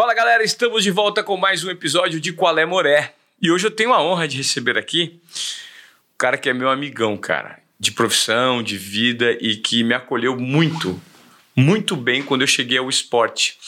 Fala galera, estamos de volta com mais um episódio de Qual é Moré. E hoje eu tenho a honra de receber aqui o cara que é meu amigão, cara, de profissão, de vida e que me acolheu muito, muito bem quando eu cheguei ao esporte.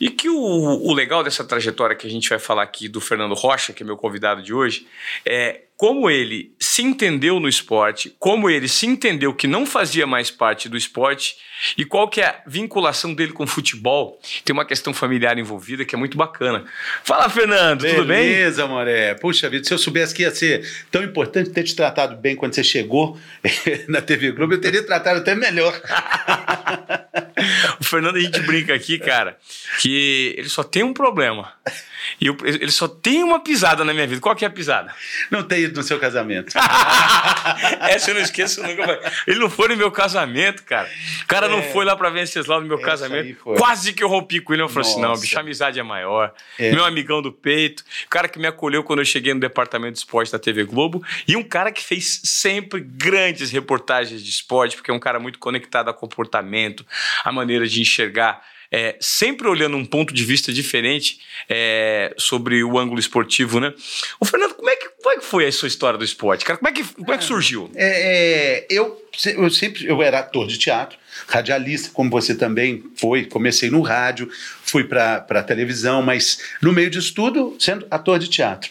E que o, o legal dessa trajetória que a gente vai falar aqui do Fernando Rocha, que é meu convidado de hoje, é como ele se entendeu no esporte, como ele se entendeu que não fazia mais parte do esporte e qual que é a vinculação dele com o futebol. Tem uma questão familiar envolvida que é muito bacana. Fala, Fernando, Beleza, tudo bem? Beleza, Moré. Puxa vida, se eu soubesse que ia ser tão importante ter te tratado bem quando você chegou na TV Globo, eu teria tratado até melhor. o Fernando, a gente brinca aqui, cara, que ele só tem um problema. E ele só tem uma pisada na minha vida. Qual que é a pisada? Não ter no seu casamento. Essa eu não esqueço nunca. Ele não foi no meu casamento, cara. O cara é. não foi lá pra Venceslau no meu casamento. Quase que eu rompi com ele. Eu falei assim: não, bicho, a amizade é maior. É. Meu amigão do peito. O cara que me acolheu quando eu cheguei no departamento de esporte da TV Globo. E um cara que fez sempre grandes reportagens de esporte, porque é um cara muito conectado a comportamento, a maneira de enxergar é, sempre olhando um ponto de vista diferente é, sobre o ângulo esportivo, né? O Fernando, como é, que, como é que foi a sua história do esporte, cara? Como é que, como é que surgiu? É, é eu, eu sempre eu era ator de teatro, radialista, como você também foi. Comecei no rádio, fui para a televisão, mas no meio disso tudo, sendo ator de teatro.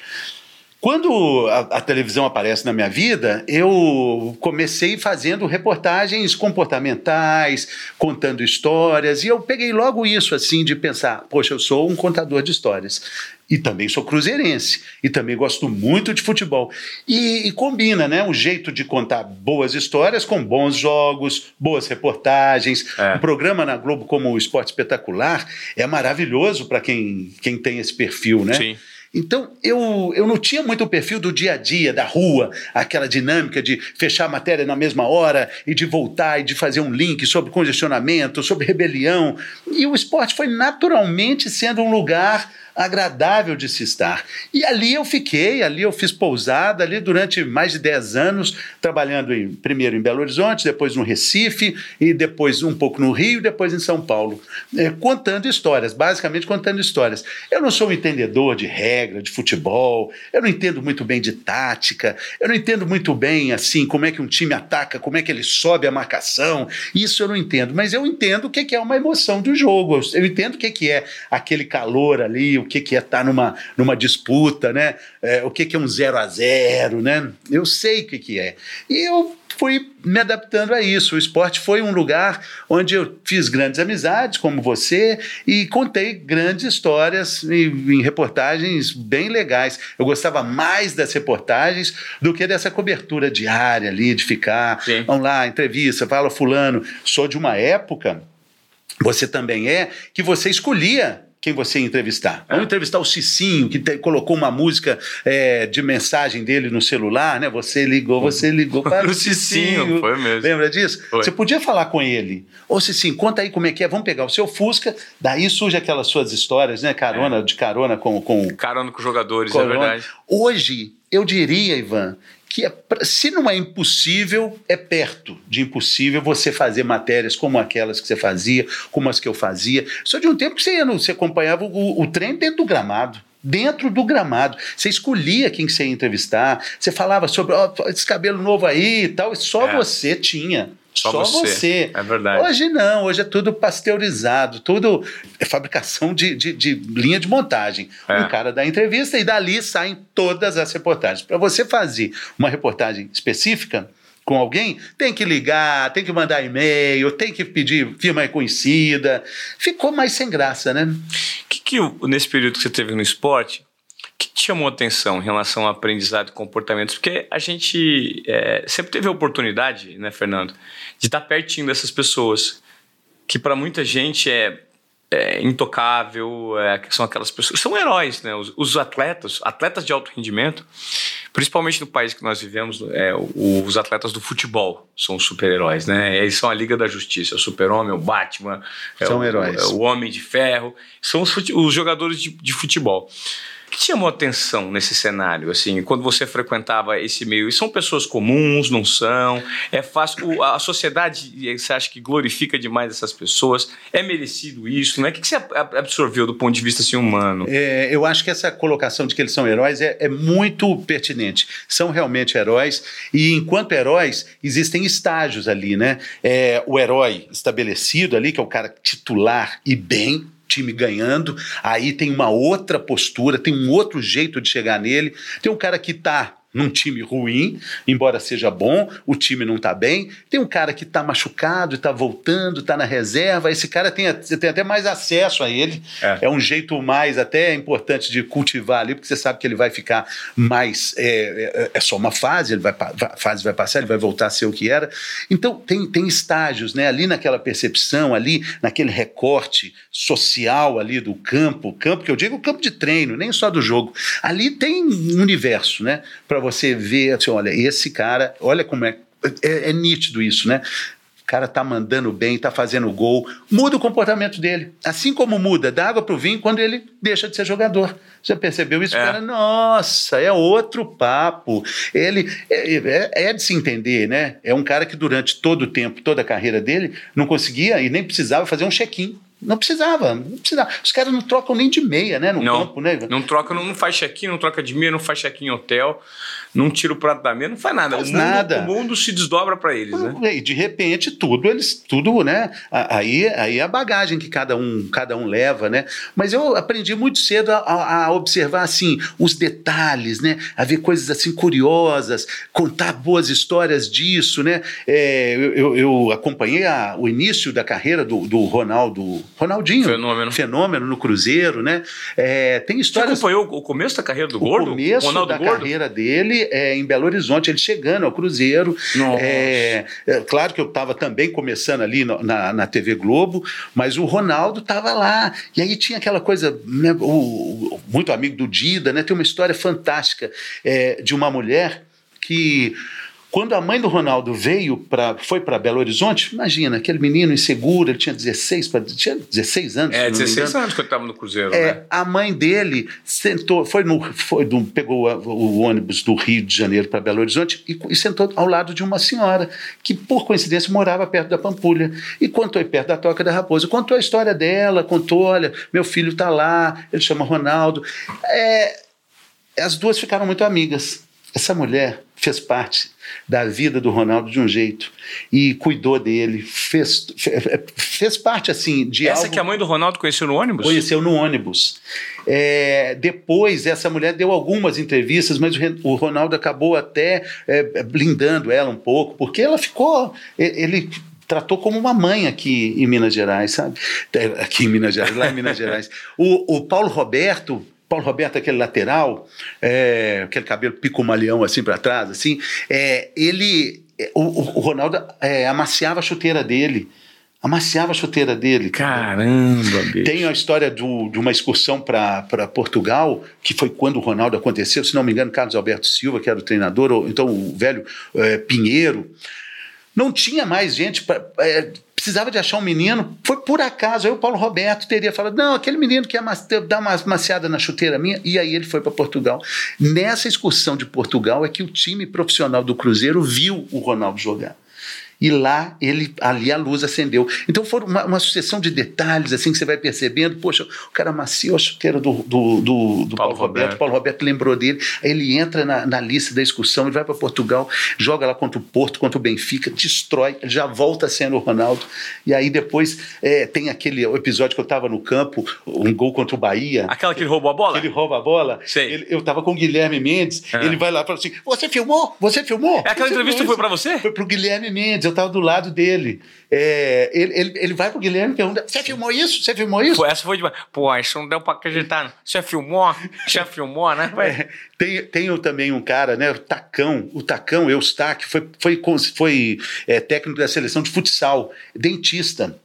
Quando a, a, televisão aparece na minha vida, eu comecei fazendo reportagens comportamentais, contando histórias, e eu peguei logo isso assim de pensar: poxa, eu sou um contador de histórias. E também sou cruzeirense. E também gosto muito de futebol. E, e combina, né? Um jeito de contar boas histórias com bons jogos, boas reportagens. É. Um programa na Globo como o Esporte Espetacular é maravilhoso para quem, quem tem esse perfil, né? Sim. Então, eu, eu não tinha muito o perfil do dia a dia, da rua, aquela dinâmica de fechar a matéria na mesma hora e de voltar e de fazer um link sobre congestionamento, sobre rebelião. E o esporte foi naturalmente sendo um lugar agradável de se estar. E ali eu fiquei, ali eu fiz pousada, ali durante mais de 10 anos, trabalhando em, primeiro em Belo Horizonte, depois no Recife, e depois um pouco no Rio, depois em São Paulo, é, contando histórias, basicamente contando histórias. Eu não sou um entendedor de regra, de futebol, eu não entendo muito bem de tática, eu não entendo muito bem, assim, como é que um time ataca, como é que ele sobe a marcação, isso eu não entendo, mas eu entendo o que é uma emoção do jogo, eu entendo o que é aquele calor ali, o que, que é estar tá numa, numa disputa, né? É, o que, que é um zero a zero, né? Eu sei o que, que é. E eu fui me adaptando a isso. O esporte foi um lugar onde eu fiz grandes amizades, como você, e contei grandes histórias em, em, reportagens bem legais. Eu gostava mais das reportagens do que dessa cobertura diária ali, de ficar, Sim. vamos lá, entrevista, fala fulano. Sou de uma época, você também é, que você escolhia quem você ia entrevistar. Vamos é. entrevistar o Cicinho, que te, colocou uma música é, de mensagem dele no celular, né? Você ligou, você ligou para o Cicinho. Foi mesmo. Lembra disso? Foi. Você podia falar com ele. Ô Cicinho, conta aí como é que é. Vamos pegar o seu Fusca, daí surge aquelas suas histórias, né? Carona, é. de carona com, com... Carona com jogadores, é verdade. Hoje, eu diria, Ivan, que é, se não é impossível, é perto de impossível você fazer matérias como aquelas que você fazia, como as que eu fazia. Só de um tempo que você, ia, você acompanhava o, o trem dentro do gramado dentro do gramado. Você escolhia quem que você ia entrevistar, você falava sobre oh, esse cabelo novo aí e tal, e só é. você tinha. Só, Só você. você. É verdade. Hoje não, hoje é tudo pasteurizado, tudo é fabricação de, de, de linha de montagem. É. Um cara dá entrevista e dali saem todas as reportagens. Para você fazer uma reportagem específica, com alguém, tem que ligar, tem que mandar e-mail, tem que pedir firma reconhecida. Ficou mais sem graça, né? O que, que nesse período que você teve no esporte, que te chamou a atenção em relação ao aprendizado e comportamentos? Porque a gente é, sempre teve a oportunidade, né, Fernando, de estar pertinho dessas pessoas, que para muita gente é, é intocável, é, são aquelas pessoas, são heróis, né? Os, os, atletas, atletas de alto rendimento, principalmente no país que nós vivemos, é, os atletas do futebol são super-heróis, né? Eles são a Liga da Justiça, o Super-Homem, o Batman, é são o, heróis. É o Homem de Ferro, são os, os jogadores de, de futebol que te chamou atenção nesse cenário, assim, quando você frequentava esse meio? E são pessoas comuns, não são? É fácil? A sociedade, você acha que glorifica demais essas pessoas? É merecido isso? Não é? O que você absorveu do ponto de vista assim, humano? É, eu acho que essa colocação de que eles são heróis é, é muito pertinente. São realmente heróis e, enquanto heróis, existem estágios ali, né? É, o herói estabelecido ali, que é o cara titular e bem, time ganhando, aí tem uma outra postura, tem um outro jeito de chegar nele. Tem um cara que está num time ruim, embora seja bom, o time não está bem. Tem um cara que está machucado, está voltando, está na reserva. Esse cara tem, tem até mais acesso a ele. É. é. um jeito mais até importante de cultivar ali, porque você sabe que ele vai ficar mais. É, é, é só uma fase, ele vai, a fase vai passar, ele vai voltar a ser o que era. Então tem, tem estágios, né? Ali naquela percepção, ali naquele recorte social ali do campo, campo que eu digo campo de treino, nem só do jogo. Ali tem um universo, né? Para você ver, assim, olha, esse cara, olha como é, é, é nítido isso, né? O cara tá mandando bem, tá fazendo gol, muda o comportamento dele. Assim como muda da água pro vinho quando ele deixa de ser jogador. Já percebeu isso? É. Cara, nossa, é outro papo. Ele é, é, é, de se entender, né? É um cara que durante todo o tempo, toda a carreira dele, não conseguia e nem precisava fazer um check-in. Não precisava, não precisava. Os caras não trocam nem de meia, né? No não, campo, né? Não troca, não, não faz check-in, não troca de meia, não faz check-in em hotel, não tira o prato da meia, não faz nada. Faz o, mundo, nada. o mundo se desdobra para eles, né? E de repente tudo eles, tudo, né? Aí, aí é a bagagem que cada um, cada um leva, né? Mas eu aprendi muito cedo a, a observar assim os detalhes, né? A ver coisas assim curiosas, contar boas histórias disso, né? É, eu, eu, acompanhei a, o início da carreira do, do Ronaldo Ronaldinho. Fenômeno. Fenômeno no Cruzeiro, né? É, tem histórias. Você acompanhou o começo da carreira do Gordo? O começo Ronaldo da Gordo? carreira dele é, em Belo Horizonte, ele chegando ao Cruzeiro. É, é, claro que eu estava também começando ali no, na, na TV Globo, mas o Ronaldo estava lá. E aí tinha aquela coisa, né, o, o, muito amigo do Dida, né? Tem uma história fantástica é, de uma mulher que quando a mãe do Ronaldo veio para foi para Belo Horizonte, imagina, aquele menino inseguro, ele tinha 16, tinha 16 anos. É, 16 anos quando estava no Cruzeiro, é, né? A mãe dele sentou, foi no, foi no, pegou o ônibus do Rio de Janeiro para Belo Horizonte e, e, sentou ao lado de uma senhora que, por coincidência, morava perto da Pampulha e contou perto da Toca da Raposa. Contou a história dela, contou, olha, meu filho está lá, ele chama Ronaldo. É, as duas ficaram muito amigas. Essa mulher fez parte da vida do Ronaldo de um jeito e cuidou dele, fez, fez parte assim de Essa algo... que a mãe do Ronaldo conheceu no ônibus? Conheceu no ônibus. É, depois, essa mulher deu algumas entrevistas, mas o Ronaldo acabou até é, blindando ela um pouco, porque ela ficou... Ele tratou como uma mãe aqui em Minas Gerais, sabe? Aqui em Minas Gerais, lá em Minas Gerais. O, o Paulo Roberto Paulo Roberto, aquele lateral, é, aquele cabelo pico-maleão assim para trás, assim, é, ele, o, o Ronaldo é, amaciava a chuteira dele. Amaciava a chuteira dele. Caramba, bicho. Tem a história do, de uma excursão para Portugal, que foi quando o Ronaldo aconteceu, se não me engano, Carlos Alberto Silva, que era o treinador, ou então o velho é, Pinheiro. Não tinha mais gente pra, é, precisava de achar um menino, foi por acaso. Aí o Paulo Roberto teria falado: não, aquele menino que ia dar uma maciada na chuteira minha, e aí ele foi para Portugal. Nessa excursão de Portugal é que o time profissional do Cruzeiro viu o Ronaldo jogar e lá ele ali a luz acendeu. Então foram uma, uma, sucessão de detalhes assim que você vai percebendo. Poxa, o cara macio a chuteira do, do, do, do Paulo, Paulo Roberto. Roberto. Paulo Roberto lembrou dele. Aí ele entra na, na lista da excursão, ele vai para Portugal, joga lá contra o Porto, contra o Benfica, destrói, já volta sendo o Ronaldo. E aí depois é, tem aquele episódio que eu estava no campo, um gol contra o Bahia. Aquela que ele roubou a bola? Que ele rouba a bola. Ele, eu estava com o Guilherme Mendes, é. ele vai lá e fala assim: Você filmou? Você filmou? É aquela você entrevista foi para você? Foi para o Guilherme Mendes eu estava do lado dele. É, ele, ele, ele, vai pro Guilherme e pergunta: Você filmou isso? Você filmou isso? Pô, essa foi demais. Pô, isso não deu pra acreditar. Você filmou? Você filmou, né? É, tem, tem também um cara, né? O Tacão, o Tacão Eustáquio, foi, foi, foi é, técnico da seleção de futsal, dentista.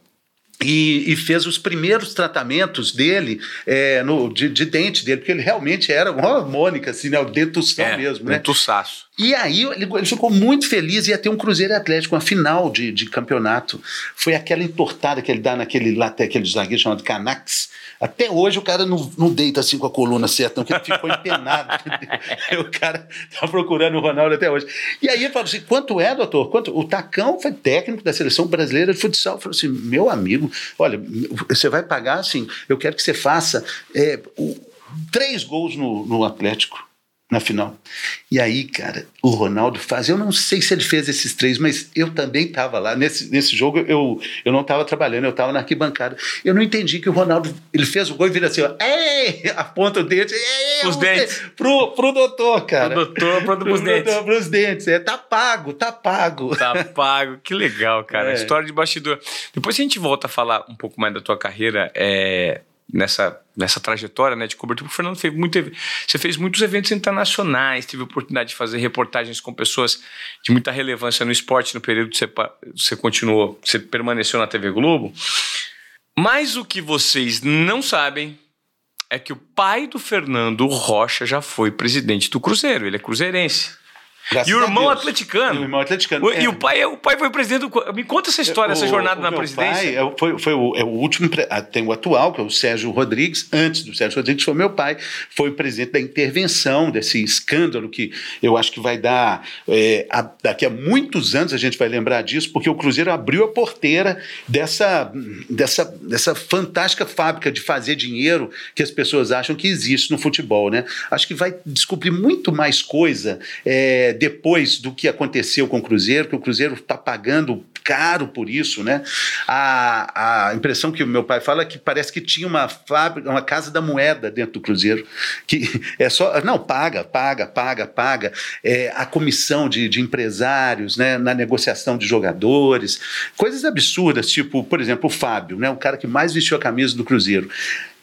E, e, fez os primeiros tratamentos dele é, no, de, de, dente dele, porque ele realmente era uma Mônica, assim, né? O dentução é, mesmo, né? Dentussaço. E aí ele, ficou muito feliz, ia ter um Cruzeiro Atlético, uma final de, de campeonato. Foi aquela entortada que ele dá naquele, lá, aquele zagueiro chamado Canax. Até hoje o cara não, não deita assim com a coluna certa, não, porque ele ficou empenado. o cara tá procurando o Ronaldo até hoje. E aí ele falou assim: quanto é, doutor? Quanto? O Tacão foi técnico da seleção brasileira de futsal. Falou assim: meu amigo, olha, você vai pagar assim, eu quero que você faça é, o, três gols no, no Atlético na final. E aí, cara, o Ronaldo faz. Eu não sei se ele fez esses três, mas eu também estava lá. Nesse, nesse jogo eu, eu não estava trabalhando, eu estava na arquibancada. Eu não entendi que o Ronaldo ele fez o gol e vira assim, ó, ei! aponta o dedo, ei, os dentes. Pro, pro doutor, cara. Pro doutor, pro, pros dentes. Doutor, pros dentes. É, tá pago, tá pago. Tá pago. Que legal, cara. É. História de bastidor. Depois a gente volta a falar um pouco mais da tua carreira. É nessa, nessa trajetória né, de cobertura, o Fernando fez muito, você fez muitos eventos internacionais, teve a oportunidade de fazer reportagens com pessoas de muita relevância no esporte no período que você, você continuou, você permaneceu na TV Globo. Mas o que vocês não sabem é que o pai do Fernando Rocha já foi presidente do Cruzeiro, ele é cruzeirense. Graças e o irmão atleticano. E o irmão atleticano. O, é. E o pai, o pai foi presidente do. Me conta essa história, o, essa jornada na presidência. Pai é, foi, foi o, é o último. Ah, tem o atual, que é o Sérgio Rodrigues. Antes do Sérgio Rodrigues, foi meu pai. Foi o presidente da intervenção desse escândalo que eu acho que vai dar. É, a, daqui a muitos anos a gente vai lembrar disso, porque o Cruzeiro abriu a porteira dessa, dessa, dessa fantástica fábrica de fazer dinheiro que as pessoas acham que existe no futebol, né? Acho que vai descobrir muito mais coisa. É, depois do que aconteceu com o Cruzeiro, que o Cruzeiro está pagando caro por isso, né? A, a impressão que o meu pai fala é que parece que tinha uma fábrica, uma casa da moeda dentro do Cruzeiro, que é só, não, paga, paga, paga, paga, é, a comissão de, de empresários, né, na negociação de jogadores, coisas absurdas, tipo, por exemplo, o Fábio, né, o cara que mais vestiu a camisa do Cruzeiro.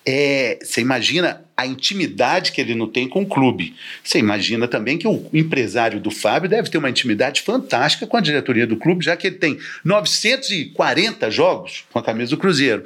É, você imagina a intimidade que ele não tem com o clube. Você imagina também que o empresário do Fábio deve ter uma intimidade fantástica com a diretoria do clube, já que ele tem 940 jogos com a camisa do Cruzeiro.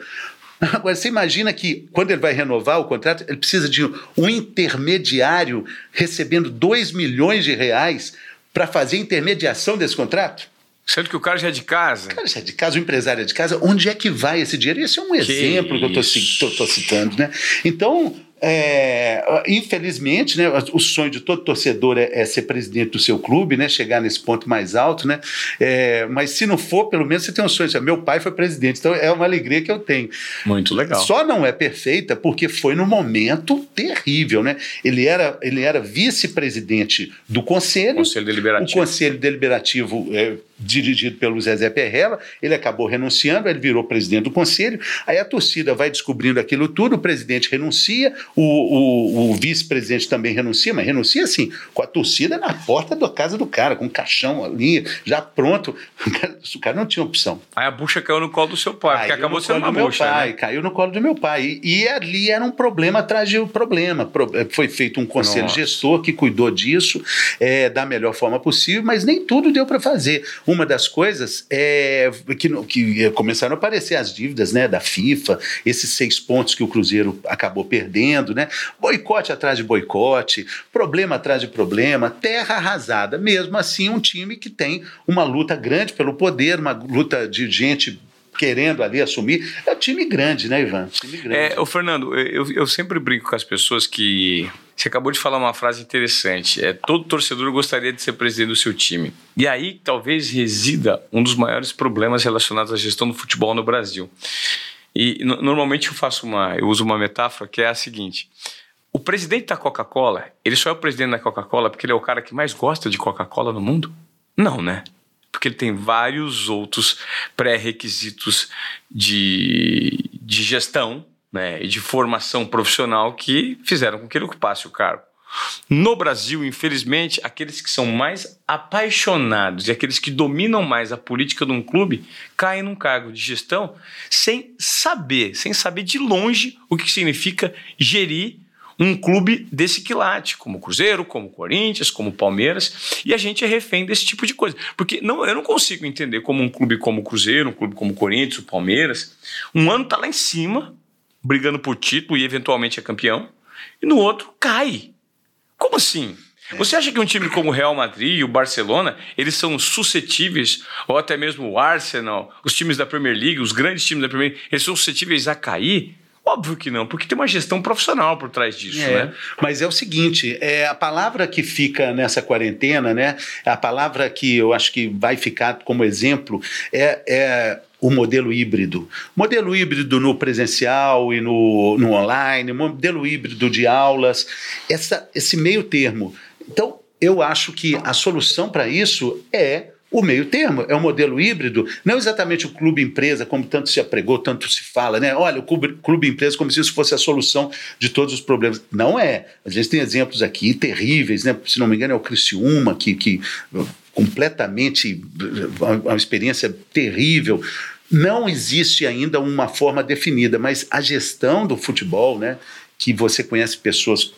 Agora, você imagina que quando ele vai renovar o contrato, ele precisa de um intermediário recebendo 2 milhões de reais para fazer intermediação desse contrato? Sendo que o cara já é de casa. O cara já é de casa, o empresário é de casa. Onde é que vai esse dinheiro? Esse é um que exemplo que eu estou citando, né? Então, é, infelizmente, né, o sonho de todo torcedor é, é, ser presidente do seu clube, né, chegar nesse ponto mais alto, né, é, mas se não for, pelo menos você tem um sonho. Meu pai foi presidente, então é uma alegria que eu tenho. Muito legal. Só não é perfeita porque foi num momento terrível, né? Ele era, ele era vice-presidente do conselho, conselho deliberativo. o conselho deliberativo é, dirigido pelo Zezé Perrella, ele acabou renunciando, ele virou presidente do conselho, aí a torcida vai descobrindo aquilo tudo, o presidente renuncia, o, o, o vice-presidente também renuncia, mas renuncia assim, com a torcida na porta da casa do cara, com um caixão ali, já pronto. O cara, o cara não tinha opção. Aí a bucha caiu no colo do seu pai, caiu porque acabou sendo uma meu bucha. Pai, né? Caiu no colo do meu pai. E, e, ali era um problema atrás de um problema. Foi feito um conselho Nossa. gestor que cuidou disso é, da melhor forma possível, mas nem tudo deu para fazer. Uma das coisas é que, que começaram a aparecer as dívidas né, da FIFA, esses seis pontos que o Cruzeiro acabou perdendo, né? Boicote atrás de boicote, problema atrás de problema, terra arrasada. Mesmo assim, um time que tem uma luta grande pelo poder, uma luta de gente querendo ali assumir. É um time grande, né, Ivan? Time grande. É, o Fernando, eu, eu sempre brinco com as pessoas que. Você acabou de falar uma frase interessante. É, todo torcedor gostaria de ser presidente do seu time. E aí talvez resida um dos maiores problemas relacionados à gestão do futebol no Brasil. E normalmente eu faço uma, eu uso uma metáfora que é a seguinte: o presidente da Coca-Cola, ele só é o presidente da Coca-Cola porque ele é o cara que mais gosta de Coca-Cola no mundo? Não, né? Porque ele tem vários outros pré-requisitos de, de gestão né, e de formação profissional que fizeram com que ele ocupasse o cargo. No Brasil, infelizmente, aqueles que são mais apaixonados e aqueles que dominam mais a política de um clube caem num cargo de gestão sem saber, sem saber de longe o que significa gerir um clube desse quilate, como o Cruzeiro, como o Corinthians, como o Palmeiras, e a gente é refém desse tipo de coisa. Porque não, eu não consigo entender como um clube como o Cruzeiro, um clube como o Corinthians, o Palmeiras, um ano está lá em cima, brigando por título e eventualmente é campeão, e no outro cai. Como assim? Você acha que um time como o Real Madrid e o Barcelona, eles são suscetíveis, ou até mesmo o Arsenal, os times da Premier League, os grandes times da Premier League, eles são suscetíveis a cair? Óbvio que não, porque tem uma gestão profissional por trás disso, é, né? Mas é o seguinte, é a palavra que fica nessa quarentena, né? A palavra que eu acho que vai ficar como exemplo é, é o modelo híbrido. Modelo híbrido no presencial e no, no online, modelo híbrido de aulas, essa, esse meio termo. Então, eu acho que a solução para isso é o meio termo, é um modelo híbrido, não exatamente o clube empresa, como tanto se apregou, tanto se fala, né? Olha, o clube, clube empresa como se isso fosse a solução de todos os problemas. Não é. A gente tem exemplos aqui terríveis, né? Se não me engano, é o Criciúma, que, que completamente uma experiência terrível. Não existe ainda uma forma definida, mas a gestão do futebol, né? Que você conhece pessoas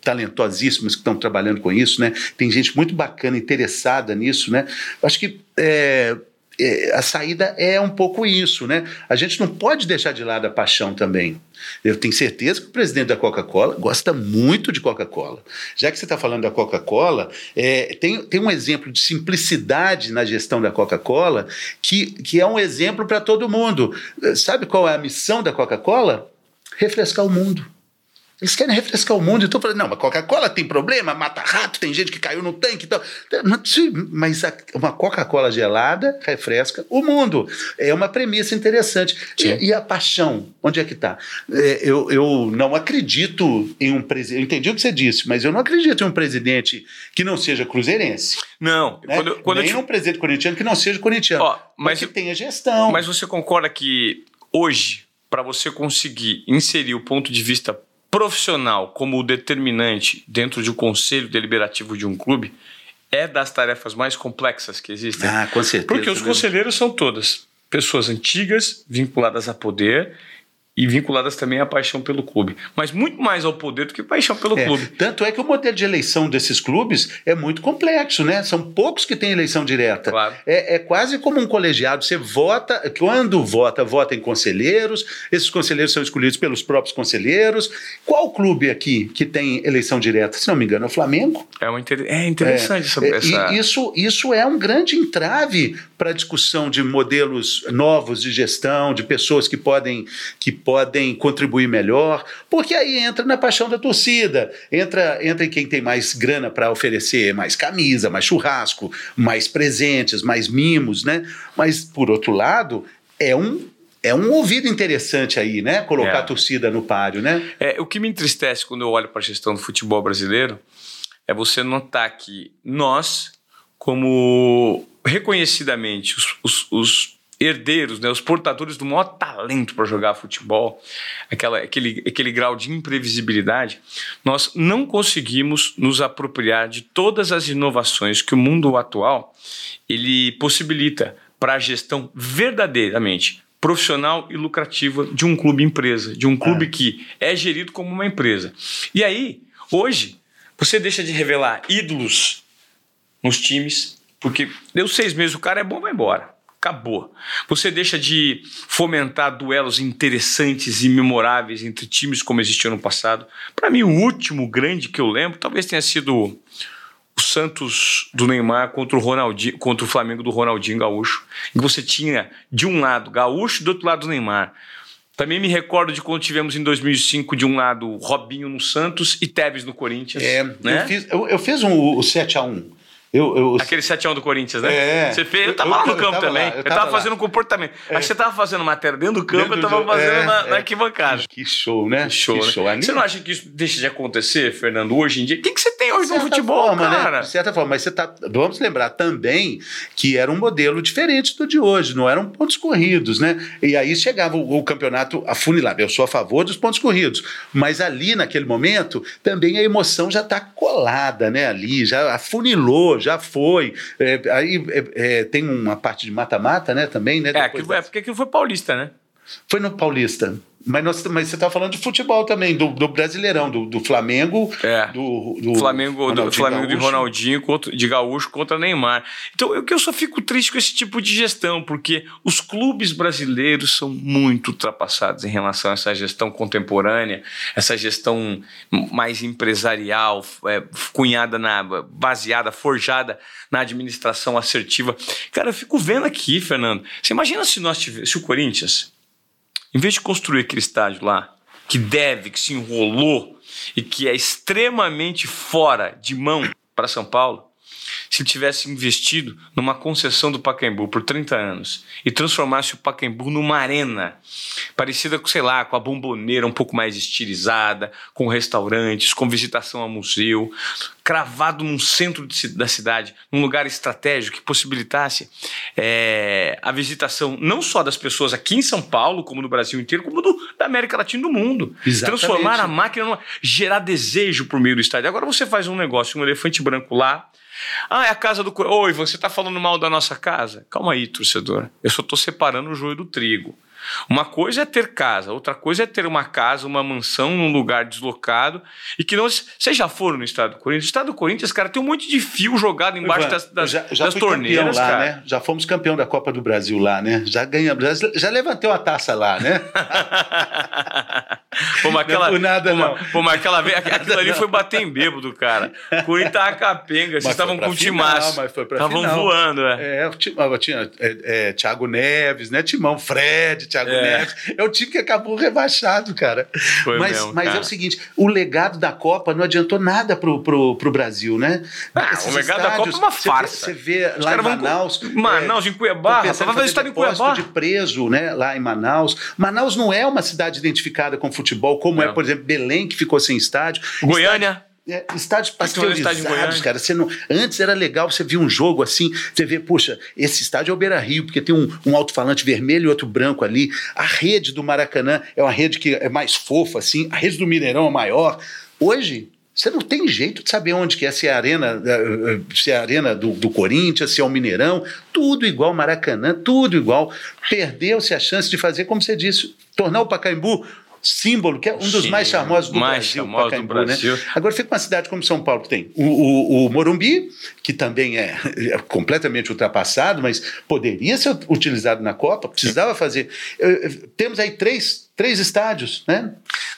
talentosíssimas que estão trabalhando com isso, né? Tem gente muito bacana, interessada nisso, né? Acho que é, a saída é um pouco isso, né? A gente não pode deixar de lado a paixão também. Eu tenho certeza que o presidente da Coca-Cola gosta muito de Coca-Cola. Já que você está falando da Coca-Cola, é, tem, tem um exemplo de simplicidade na gestão da Coca-Cola que, que é um exemplo para todo mundo. Sabe qual é a missão da Coca-Cola? Refrescar o mundo. Eles querem refrescar o mundo. Então, falando, não, mas Coca-Cola tem problema, mata rato, tem gente que caiu no tanque. Então, mas uma Coca-Cola gelada refresca o mundo. É uma premissa interessante. E, e, a paixão, onde é que está? É, eu, eu não acredito em um presidente. Eu entendi o que você disse, mas eu não acredito em um presidente que não seja cruzeirense. Não, né? quando, quando Nem te... um presidente corintiano que não seja corintiano. Ó, mas que tenha gestão. Mas você concorda que hoje, para você conseguir inserir o ponto de vista profissional como o determinante dentro de um conselho deliberativo de um clube é das tarefas mais complexas que existem. Ah, com certeza. Porque os conselheiros são todas pessoas antigas, vinculadas a poder, e vinculadas também à paixão pelo clube. Mas muito mais ao poder do que paixão pelo é, clube. Tanto é que o modelo de eleição desses clubes é muito complexo, né? São poucos que têm eleição direta. Claro. É, é quase como um colegiado. Você vota, quando vota, vota em conselheiros, esses conselheiros são escolhidos pelos próprios conselheiros. Qual clube aqui que tem eleição direta? Se não me engano, é o Flamengo. É, uma inter... é interessante é, essa. essa... Isso, isso é um grande entrave para a discussão de modelos novos de gestão, de pessoas que podem. Que podem contribuir melhor, porque aí entra na paixão da torcida, entra, entra em quem tem mais grana para oferecer mais camisa, mais churrasco, mais presentes, mais mimos, né? Mas, por outro lado, é um é um ouvido interessante aí, né? Colocar é. a torcida no páreo, né? É, o que me entristece quando eu olho para a gestão do futebol brasileiro é você notar que nós, como reconhecidamente os, os, os herdeiros, né, os portadores do maior talento para jogar futebol, aquela, aquele, aquele grau de imprevisibilidade, nós não conseguimos nos apropriar de todas as inovações que o mundo atual ele possibilita para a gestão verdadeiramente profissional e lucrativa de um clube empresa, de um clube é. que é gerido como uma empresa. E aí, hoje, você deixa de revelar ídolos nos times, porque deu seis meses, o cara é bom, vai embora acabou. Você deixa de fomentar duelos interessantes e memoráveis entre times como existiu no passado. Para mim, o último grande que eu lembro talvez tenha sido o Santos do Neymar contra o Ronaldinho, contra o Flamengo do Ronaldinho Gaúcho, em que você tinha de um lado Gaúcho e do outro lado do Neymar. Também me recordo de quando tivemos em 2005 de um lado Robinho no Santos e Tevez no Corinthians. É, né? eu, fiz, eu, eu fiz um, o 7 a 1 eu, eu, Aquele 7x1 do Corinthians, né? É. Você fez, eu tava eu, lá no campo tava também. Lá, eu, tava, tava fazendo um comportamento. É. Acho que você tava fazendo matéria dentro do campo, dentro eu tava do, fazendo é, na, na é. arquibancada. Que show, né? Que show. Que né? show. Você não acha que isso deixa de acontecer, Fernando, hoje em dia? O que, que você tem hoje no futebol, forma, né? cara? Né? De certa forma, mas você tá. Vamos lembrar também que era um modelo diferente do de hoje, não eram pontos corridos, né? E aí chegava o, o campeonato afunilado. Eu sou a favor dos pontos corridos, mas ali, naquele momento, também a emoção já está colada, né? Ali, já afunilou, já foi. É, aí é, é, tem uma parte de mata-mata, né, também, né? É, aquilo, é porque aquilo foi paulista, né? Foi no Paulista. Mas, nós, mas você está falando de futebol também, do, do Brasileirão, do, do Flamengo. É. Do, do Flamengo, do Flamengo de. Ronaldinho contra, de Gaúcho contra Neymar. Então, eu eu só fico triste com esse tipo de gestão, porque os clubes brasileiros são muito ultrapassados em relação a essa gestão contemporânea, essa gestão mais empresarial, é, cunhada na baseada, forjada na administração assertiva. Cara, eu fico vendo aqui, Fernando. Você imagina se nós tivesse, se o Corinthians em vez de construir aquele estádio lá, que deve, que se enrolou e que é extremamente fora de mão para São Paulo, se ele tivesse investido numa concessão do Pacaembu por 30 anos e transformasse o Pacaembu numa arena parecida com, sei lá, com a bomboneira um pouco mais estilizada, com restaurantes, com visitação a museu, cravado num centro de, da cidade, num lugar estratégico que possibilitasse é, a visitação não só das pessoas aqui em São Paulo, como no Brasil inteiro, como do, da América Latina e do mundo. Exatamente. Transformar a máquina numa. gerar desejo por meio do estádio. Agora você faz um negócio, um elefante branco lá. Ah, é a casa do. Oi, você está falando mal da nossa casa? Calma aí, torcedor. Eu só estou separando o joio do trigo. Uma coisa é ter casa, outra coisa é ter uma casa, uma mansão num lugar deslocado e que não. Vocês já foram no estado do Corinthians? O estado do Corinthians, cara, tem um monte de fio jogado embaixo Ivan, das, das, já, já das torneiras, campeão lá, cara. né? Já fomos campeão da Copa do Brasil lá, né? Já ganhamos, já, já levantei uma taça lá, né? Pô, mas aquela, Não é por nada, pô, não. Pô, mas aquela vez, aquilo ali foi bater em bêbado, cara. Corinthians tava capenga, vocês estavam com o timaço. mas foi pra Estavam voando, é. É, ah, tinha é, é, Thiago Neves, né? Timão, Fred, Thiago É. Neves. É o time que acabou rebaixado, cara. Foi mas mesmo, mas cara. é o seguinte: o legado da Copa não adiantou nada pro, pro, pro Brasil, né? Ah, Esses o legado da Copa é uma você vê- farsa. Você vê, lá em vão com- Manaus. Manaus, em Cuiabá, rapaz, vai estádio em Cuiabá. de preso, né? Lá em Manaus. Manaus não é uma cidade identificada com futebol, como Não. é, por exemplo, Belém, que ficou sem estádio. Goiânia. É, estádios estádio pasteurizados, cara. Você não, antes era legal você ver um jogo assim, você vê, puxa, esse estádio é o Beira Rio, porque tem um, um alto-falante vermelho e outro branco ali. A rede do Maracanã é uma rede que é mais fofa, assim. A rede do Mineirão é maior. Hoje. Você não tem jeito de saber onde que é, se é a arena, eh, eh, se é a arena do, do Corinthians, se é o Mineirão, tudo igual Maracanã, tudo igual. Perdeu-se a chance de fazer, como você disse, tornar o Pacaembu símbolo, que é um dos Sim, mais charmosos do mais Brasil, charmoso do Pacaembu, Brasil. né? Agora fica uma cidade como São Paulo que tem o, o, o Morumbi, que também é, é completamente ultrapassado, mas poderia ser utilizado na Copa, precisava fazer. Temos aí três, três estádios, né?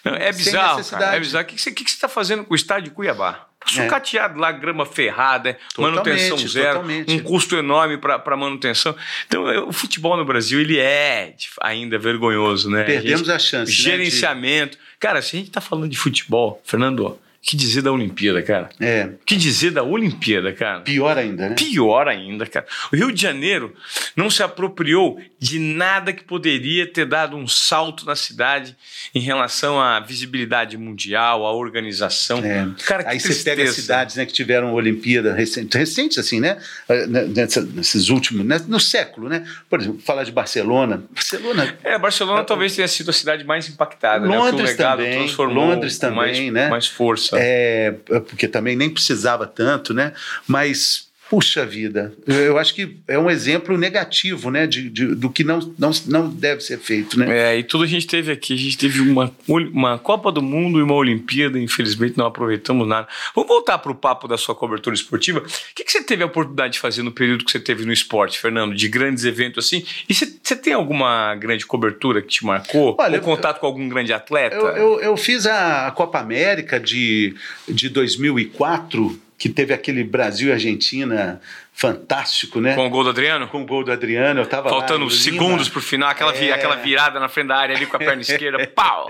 Não, é bizarro, cara. É bizarro. O que você que que você tá fazendo com o estádio de Cuiabá? É. Sucateado lá, grama ferrada, Totalmente, manutenção zero, totalmente. um custo enorme para manutenção. Então, é, o futebol no Brasil, ele é ainda vergonhoso, né? Perdemos a, a chance. gente, né, de- gerenciamento. Cara, se a gente tá falando de futebol, Fernando, que dizer da Olimpíada, cara? É, O que dizer da Olimpíada, cara? pior ainda, né? Pior ainda, cara. O Rio de Janeiro não se apropriou de nada que poderia ter dado um salto na cidade em relação à visibilidade mundial, à organização. É. Cara, que Aí você tristeza. pega cidades né, que tiveram Olimpíada recente, recentes, assim, né? Eh, nessa- Nesses últimos, né, no século, né? Por exemplo, falar de Barcelona. Barcelona É, Barcelona talvez tenha sido a cidade mais impactada, né? Londres legado também, Londres também, mais, né? mais força. É, porque também nem precisava tanto, né? Mas, puxa vida, eu acho que é um exemplo negativo, né? De, de- do que não, não, não deve ser feito, né? É, e tudo a gente teve aqui. A gente teve uma, uma Copa do Mundo e uma Olimpíada, infelizmente não aproveitamos nada. Vamos voltar para o papo da sua cobertura esportiva. O que, que você teve a oportunidade de fazer no período que você teve no esporte, Fernando? De grandes eventos assim? E você, você tem alguma grande cobertura que te marcou? Olha, Ou contato com algum grande atleta? Eu, eu, eu fiz a Copa América de, de 2004, que teve aquele Brasil e Argentina fantástico, né? Com o gol do Adriano? Com o gol do Adriano, eu tava Faltando lá, segundos pro final, aquela, vi- É. aquela virada na frente da área ali com a perna esquerda, pau!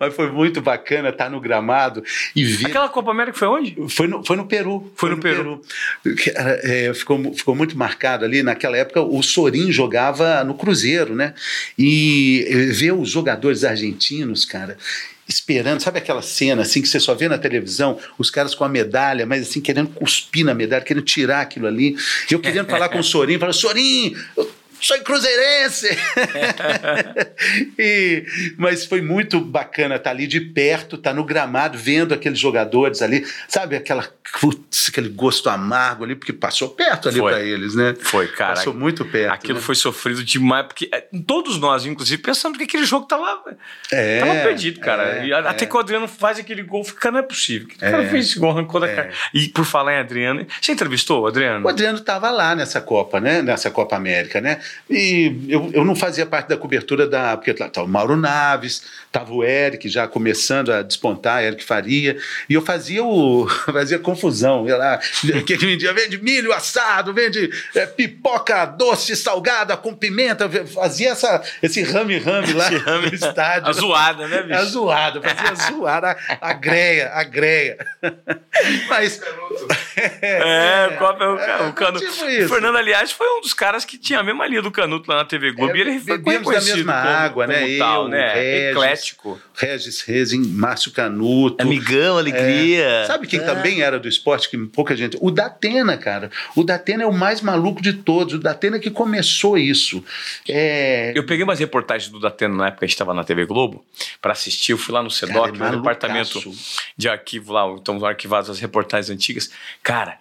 Mas foi muito bacana estar no gramado e ver. Aquela Copa América foi onde? Foi no, foi no Peru. Foi no Peru. Cara, é, ficou, ficou muito marcado ali. Naquela época, o Sorin jogava no Cruzeiro, né? E eh, ver os jogadores argentinos, cara. Esperando, sabe aquela cena assim que você só vê na televisão, os caras com a medalha, mas assim, querendo cuspir na medalha, querendo tirar aquilo ali. Eu querendo falar com o Sorin, falando, Sorin, sou cruzeirense! e, mas foi muito bacana estar ali de perto, estar no gramado, vendo aqueles jogadores ali, sabe, aquela, putz, aquele gosto amargo ali, porque passou perto ali para eles, né? Foi, cara. Passou muito perto. Aquilo né? foi sofrido demais, porque é, todos nós, inclusive, pensando que aquele jogo tava, é, tava perdido, cara. É, e até é. que o Adriano faz aquele gol, fica, não é possível. O cara É. fez esse gol, arrancou da É. cara. E por falar em Adriano, você entrevistou o Adriano? O Adriano estava lá nessa Copa, né? Nessa Copa América, né? E eu, eu não fazia parte da cobertura da. Porque estava o Mauro Naves, estava o Eric já começando a despontar, Eric Faria, e eu fazia o. fazia confusão. Ia lá, que vendia? Vende milho assado, vende é, pipoca doce, salgada, com pimenta, fazia essa, esse rame-rame lá no estádio. A zoada, né, bicho? A zoada, fazia zoada, a, a greia, a greia. Mas. É, o Copa é o, Ca- o Canuto. tipo o isso. Fernando, aliás, foi um dos caras que tinha a mesma linha do Canuto lá na TV Globo. É, e ele foi bebemos da mesma como, água, como né? tal, Eu, né? Regis. Eclético. Regis Rezin, Márcio Canuto. Amigão, alegria. Sabe quem Ah. também era do esporte, que pouca gente. O Datena, cara. O Datena é o mais maluco de todos. O Datena que começou isso. É, Eu peguei umas reportagens do Datena na época que a gente estava na TV Globo para assistir. Eu fui lá no SEDOC, Cara, é no departamento de arquivo lá, então arquivadas as reportagens antigas. Cara,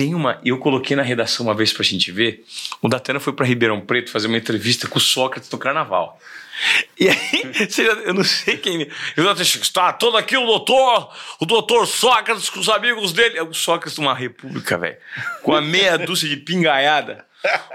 tem uma. Eu coloquei na redação uma vez pra gente ver. O Datena foi para Ribeirão Preto fazer uma entrevista com o Sócrates no carnaval. E aí, eu não sei quem. Eu está todo aqui o doutor, o doutor Sócrates com os amigos dele. O Sócrates numa república, velho. Com a meia dúzia de pingaiada.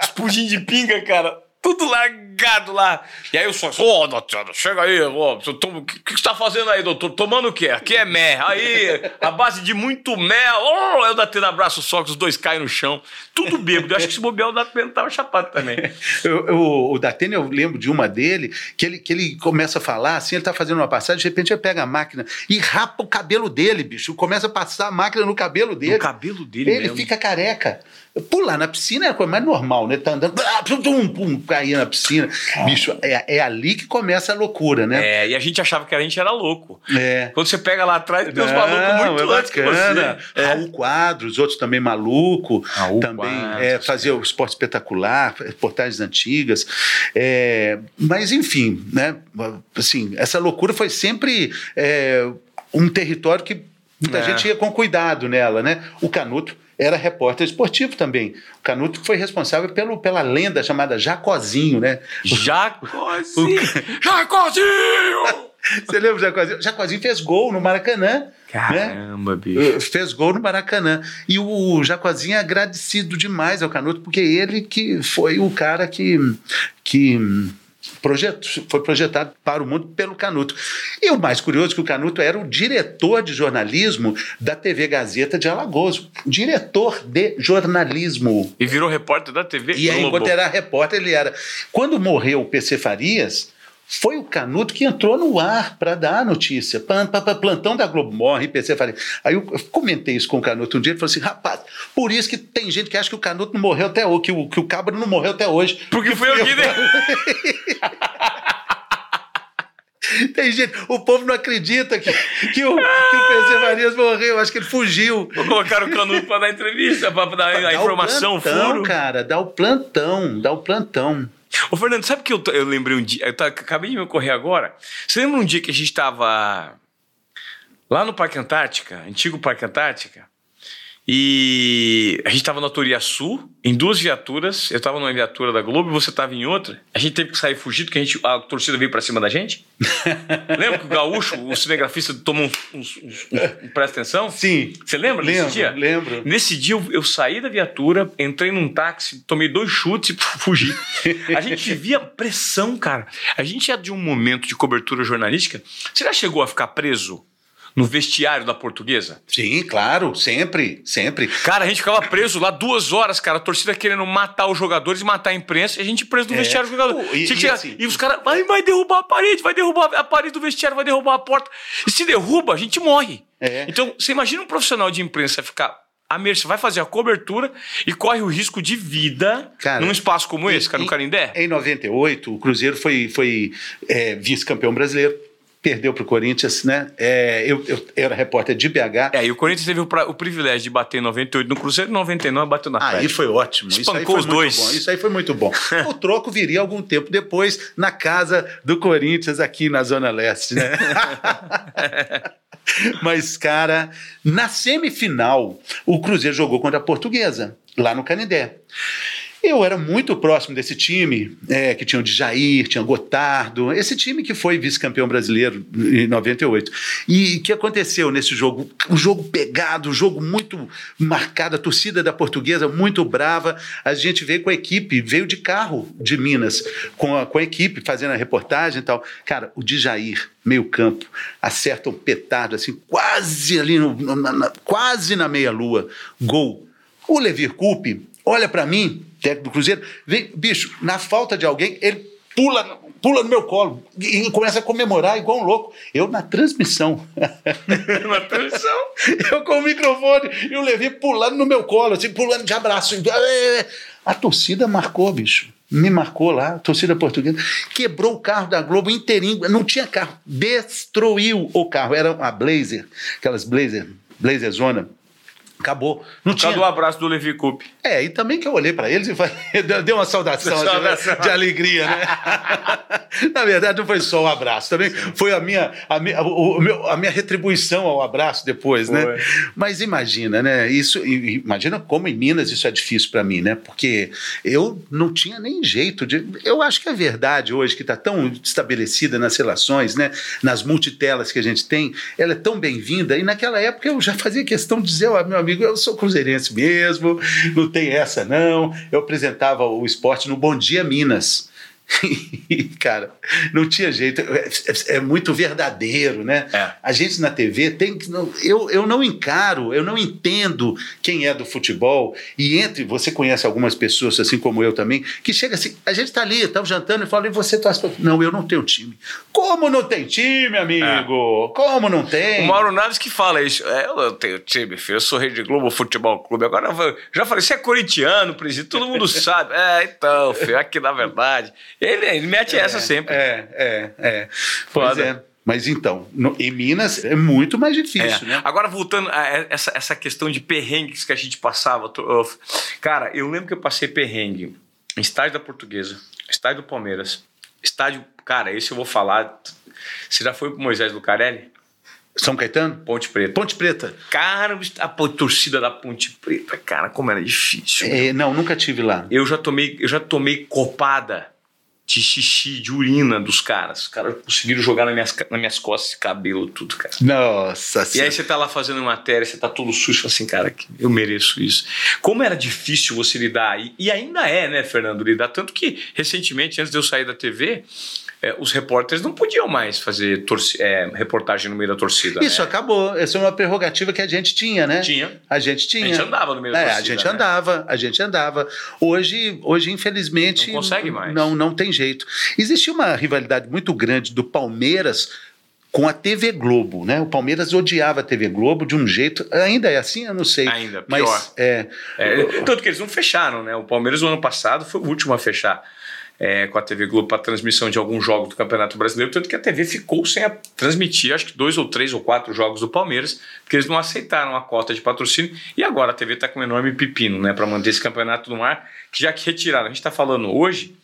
Os pudim de pinga, cara. Tudo largado lá. E aí o Sócrates, ô, doutor, chega aí, ô, o que, que você tá fazendo aí, doutor? Tomando o quê? Aqui é mé. Aí, a base de muito mel. Oh, eu datei no abraço o Sócrates, os dois caem no chão. Tudo bêbado. Eu acho que se bobear o Datena tava chapado também. Eu- eu- o Datena, eu lembro de uma dele, que ele, que ele começa a falar, assim, ele tá fazendo uma passagem, de repente ele pega a máquina e rapa o cabelo dele, bicho. Começa a passar a máquina no cabelo dele. O cabelo dele Ele mesmo. fica careca. Pular na piscina é a coisa mais normal, né? Tá andando, ah, pum, pum, pum, cair na piscina. Bicho, é, é ali que começa a loucura, né? É, e a gente achava que a gente era louco. É. Quando você pega lá atrás, tem uns malucos muito é antes que bacana. você. É. Raul Quadros, outros também maluco. Raul também Quadros, é, fazia o esporte espetacular, reportagens antigas. É, mas, enfim, né? Assim, essa loucura foi sempre é, um território que muita É. gente ia com cuidado nela, né? O Canuto era repórter esportivo também. O Canuto foi responsável pelo, pela lenda chamada Jacozinho, né? Jacozinho! Jacozinho! Você lembra do Jacozinho? Jacozinho fez gol no Maracanã. né? Caramba, bicho. Eh, fez gol no Maracanã. E o Jacozinho é agradecido demais ao Canuto, porque ele que foi o cara que, que projet, foi projetado para o mundo pelo Canuto. E o mais curioso é que o Canuto era o diretor de jornalismo da TV Gazeta de Alagoas. Diretor de jornalismo. E virou repórter da TV E aí, enquanto era repórter, ele era. Quando morreu o PC Farias, foi o Canuto que entrou no ar para dar a notícia. Pam, plantão da Globo morre, PC Farias. Aí eu comentei isso com o Canuto um dia, ele falou assim: rapaz, por isso que tem gente que acha que o Canuto não morreu até hoje, que o, que o Cabra não morreu até hoje. Porque foi eu que. Tem gente, o povo não acredita que, que, o, que o PC Farias morreu, acho que ele fugiu. Vou colocar o canuto pra dar entrevista, pra dar a informação, plantão, furo. cara, dá o plantão, dá o plantão. Ô, Fernando, sabe que eu, eu lembrei um dia? Eu tá- acabei de me ocorrer agora. Você lembra um dia que a gente estava lá no Parque Antártica, antigo Parque Antártica? E a gente estava na autoria sul, em duas viaturas. Eu estava numa viatura da Globo e você estava em outra. A gente teve que sair fugido, porque a, gente, a torcida veio para cima da gente. lembra que o gaúcho, o cinegrafista, tomou uns. uns, uns- uns- presta atenção? Sim. Você lembra Lembro, desse dia? lembro. Nesse dia eu, eu saí da viatura, entrei num táxi, tomei dois chutes e fugi. A gente via pressão, cara. A gente é de um momento de cobertura jornalística. Você já chegou a ficar preso no vestiário da portuguesa? Sim, claro, sempre, sempre. Cara, a gente ficava preso lá duas horas, cara. A torcida querendo matar os jogadores e matar a imprensa. E a gente preso no É. vestiário do jogador. E- e assim- e os caras, vai, vai derrubar a parede, vai derrubar a parede do vestiário, vai derrubar a porta. E se derruba, a gente morre. É. Então, você imagina um profissional de imprensa ficar à mercê, vai fazer a cobertura e corre o risco de vida Cara, num espaço como esse, cara, no Canindé? Em 98, o Cruzeiro foi, foi é, vice-campeão brasileiro. Perdeu para o Corinthians, né? É, eu, eu, era repórter de BH. É, e o Corinthians teve o, pra, o privilégio de bater em 98 no Cruzeiro e 99 bateu na frente. Aí foi ótimo. Espancou Isso aí foi os dois. Bom. Isso aí foi muito bom. o troco viria algum tempo depois na casa do Corinthians aqui na Zona Leste, né? Mas, cara, na semifinal, o Cruzeiro jogou contra a Portuguesa, lá no Canindé. Eu era muito próximo desse time, é, que tinha o Djair, tinha o Gotardo, esse time que foi vice-campeão brasileiro em 98. E o que aconteceu nesse jogo? Um jogo pegado, um jogo muito marcado, a torcida da portuguesa muito brava. A gente veio com a equipe, veio de carro de Minas, com a, com a equipe fazendo a reportagem e tal. Cara, o Djair, meio campo, acerta um petardo assim, quase ali, no, na, na, quase na meia-lua. Gol. O Levir Coupe olha para mim, técnico do Cruzeiro, vem, bicho, na falta de alguém, ele pula, pula no meu colo e começa a comemorar igual um louco. Eu na transmissão. na transmissão? Eu com o microfone e o Levi pulando no meu colo, assim, pulando de abraço. A torcida marcou, bicho. Me marcou lá, torcida portuguesa. Quebrou o carro da Globo inteirinho. Não tinha carro. Destruiu o carro. Era uma Blazer, aquelas Blazer, Blazer Zona Acabou. Não Por tinha. do abraço do Levi Coupe. É, e também que eu olhei para eles e falei, deu uma saudação, de, de, alegria, né? Na verdade, não foi só o um abraço, também foi a minha, a minha, o, meu, a minha retribuição ao abraço depois, né? foi. né? Mas imagina, né? Isso, imagina como em Minas isso é difícil para mim, né? Porque eu não tinha nem jeito de. Eu acho que a verdade hoje, que está tão estabelecida nas relações, né? Nas multitelas que a gente tem, ela é tão bem-vinda. E naquela época eu já fazia questão de dizer, ó, meu amigo, eu sou cruzeirense mesmo, não tem essa não. Eu apresentava o esporte no Bom Dia Minas. cara, não tinha jeito. É, é, é muito verdadeiro, né? É. A gente na TV tem que. Eu, eu não encaro, eu não entendo quem é do futebol. E entre. Você conhece algumas pessoas, assim como eu também, que chega assim. A gente tá ali, tá jantando e fala, e você pra... Não, eu não tenho time. Como não tem time, amigo? É. Como não tem? O Mauro Naves que fala isso. É, eu não tenho time, filho. Eu sou Rede Globo Futebol Clube. Agora já falei, você é corintiano, presidente, todo mundo sabe. É, então, filho, aqui na verdade. Ele, ele mete é, essa sempre. É, é, é. Pois é. Mas então, no, em Minas é muito mais difícil, é. né? Agora, voltando a essa, essa questão de perrengues que a gente passava. Cara, eu lembro que eu passei perrengue em estádio da Portuguesa, estádio do Palmeiras, estádio. Cara, esse eu vou falar. Você já foi pro Moisés Lucarelli? São Caetano? Ponte Preta. Ponte Preta. Cara, a torcida da Ponte Preta, cara, como era difícil. É, não, nunca tive lá. Eu já tomei, eu já tomei copada de xixi, de urina dos caras. Os caras conseguiram jogar nas minhas, nas minhas costas esse cabelo, tudo, cara. Nossa E aí você tá lá fazendo matéria, você tá todo sujo, assim, cara, eu mereço isso. Como era difícil você lidar, e, e ainda é, né, Fernando, lidar. Tanto que, recentemente, antes de eu sair da TV, é, os repórteres não podiam mais fazer é, reportagem no meio da torcida. Isso né? acabou. Essa é uma prerrogativa que a gente tinha, né? Tinha. A gente tinha. A gente andava no meio da é, torcida. A gente né? andava, a gente andava. Hoje, hoje infelizmente. Não consegue mais. Não, não tem jeito. Existia uma rivalidade muito grande do Palmeiras com a TV Globo, né? O Palmeiras odiava a TV Globo de um jeito, ainda é assim, eu não sei. Ainda, pior. Mas, é, é, tanto que eles não fecharam, né? O Palmeiras no ano passado foi o último a fechar é, com a TV Globo para transmissão de alguns jogos do Campeonato Brasileiro, tanto que a TV ficou sem transmitir, acho que dois ou três ou quatro jogos do Palmeiras, porque eles não aceitaram a cota de patrocínio, e agora a TV está com um enorme pepino né, para manter esse campeonato no ar, que já que retiraram. A gente está falando hoje,